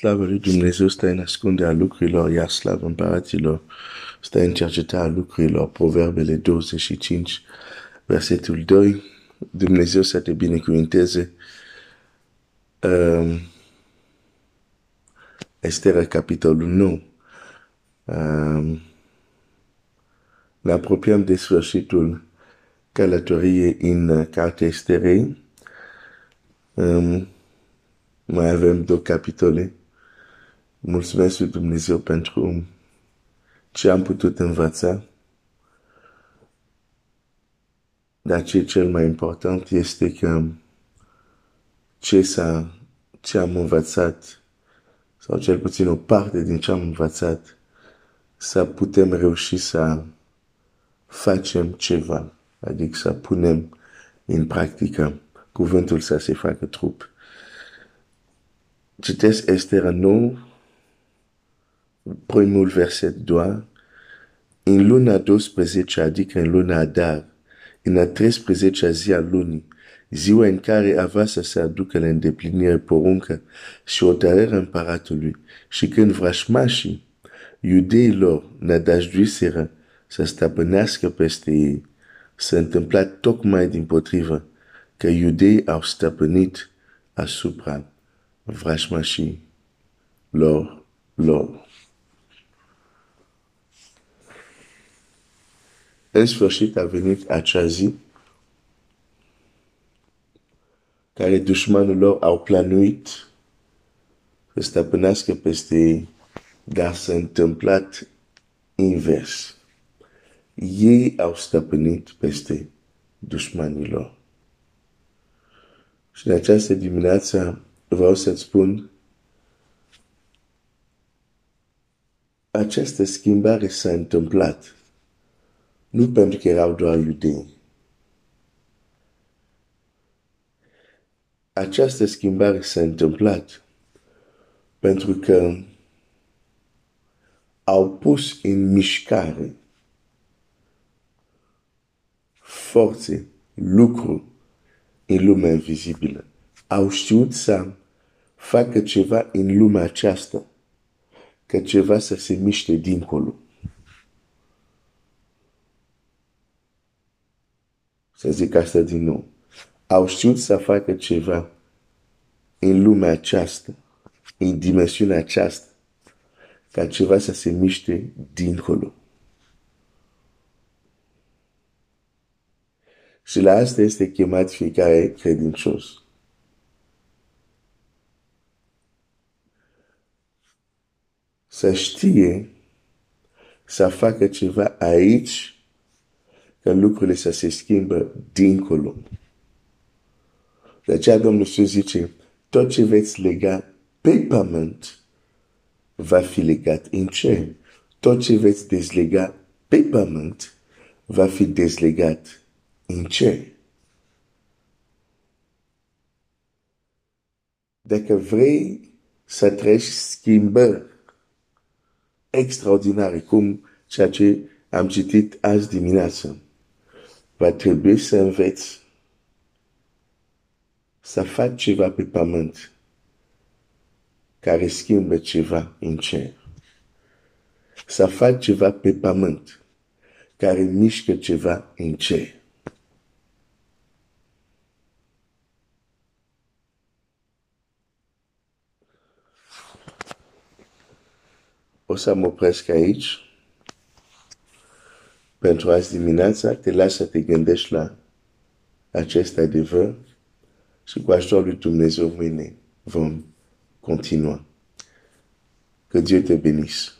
Slavă lui Dumnezeu stă în ascunderea lucrurilor, iar slavă împăraților stă în cercetarea lucrurilor. Proverbele 25, versetul 2. Dumnezeu să te binecuvinteze. Um, Estera, capitolul 9. Um, ne apropiem de sfârșitul călătoriei în cartea Esterei. Um, mai avem două capitole. Mulțumesc lui Dumnezeu pentru ce am putut învăța. Dar ce cel mai important este că ce, s-a, ce am învățat, sau cel puțin o parte din ce am învățat, să putem reuși să facem ceva, adică să punem în practică cuvântul să se facă trup. Citesc Esther 9, primul verset doar, în luna 12, adică în luna Adar, în a 13-a zi a lunii, ziua în care avea să se aducă la îndeplinire poruncă și hotărârea împăratului și când vrașmașii iudeilor nădăjduiseră să stăpânească peste ei, s-a întâmplat tocmai din potrivă că iudeii au stăpânit asupra vrașmașii lor, lor. În sfârșit a venit acea zi care dușmanul lor au planuit să stăpânească peste ei, dar s-a întâmplat invers. Ei au stăpânit peste dușmanii lor. Și în această dimineață vreau să-ți spun această schimbare s-a întâmplat nu pentru că erau doar iudei. Această schimbare s-a întâmplat pentru că au pus în mișcare forțe, lucruri în lumea invizibilă. Au știut să facă ceva în lumea aceasta, că ceva să se miște dincolo. Să zic asta din nou. Au știut să facă ceva în lumea aceasta, în dimensiunea aceasta, ca ceva să se miște dincolo. Și la asta este chemat fiecare credincios. Să știe să facă ceva aici ca lucrurile să se schimbă dincolo. De aceea Domnul Iisus zice, tot ce veți lega pe pământ va fi legat în cer. Tot ce veți dezlega pe pământ va fi dezlegat în cer. Dacă vrei să treci schimbări extraordinare, cum ceea ce am citit azi dimineață, va trebui să înveți să faci ceva pe pământ care schimbă ceva în cer. Să faci ceva pe pământ care mișcă ceva în cer. O să mă opresc aici pentru azi dimineața, te las să te gândești la acest adevăr și cu ajutorul lui Dumnezeu mâine vom continua. Que Dieu te bénisse.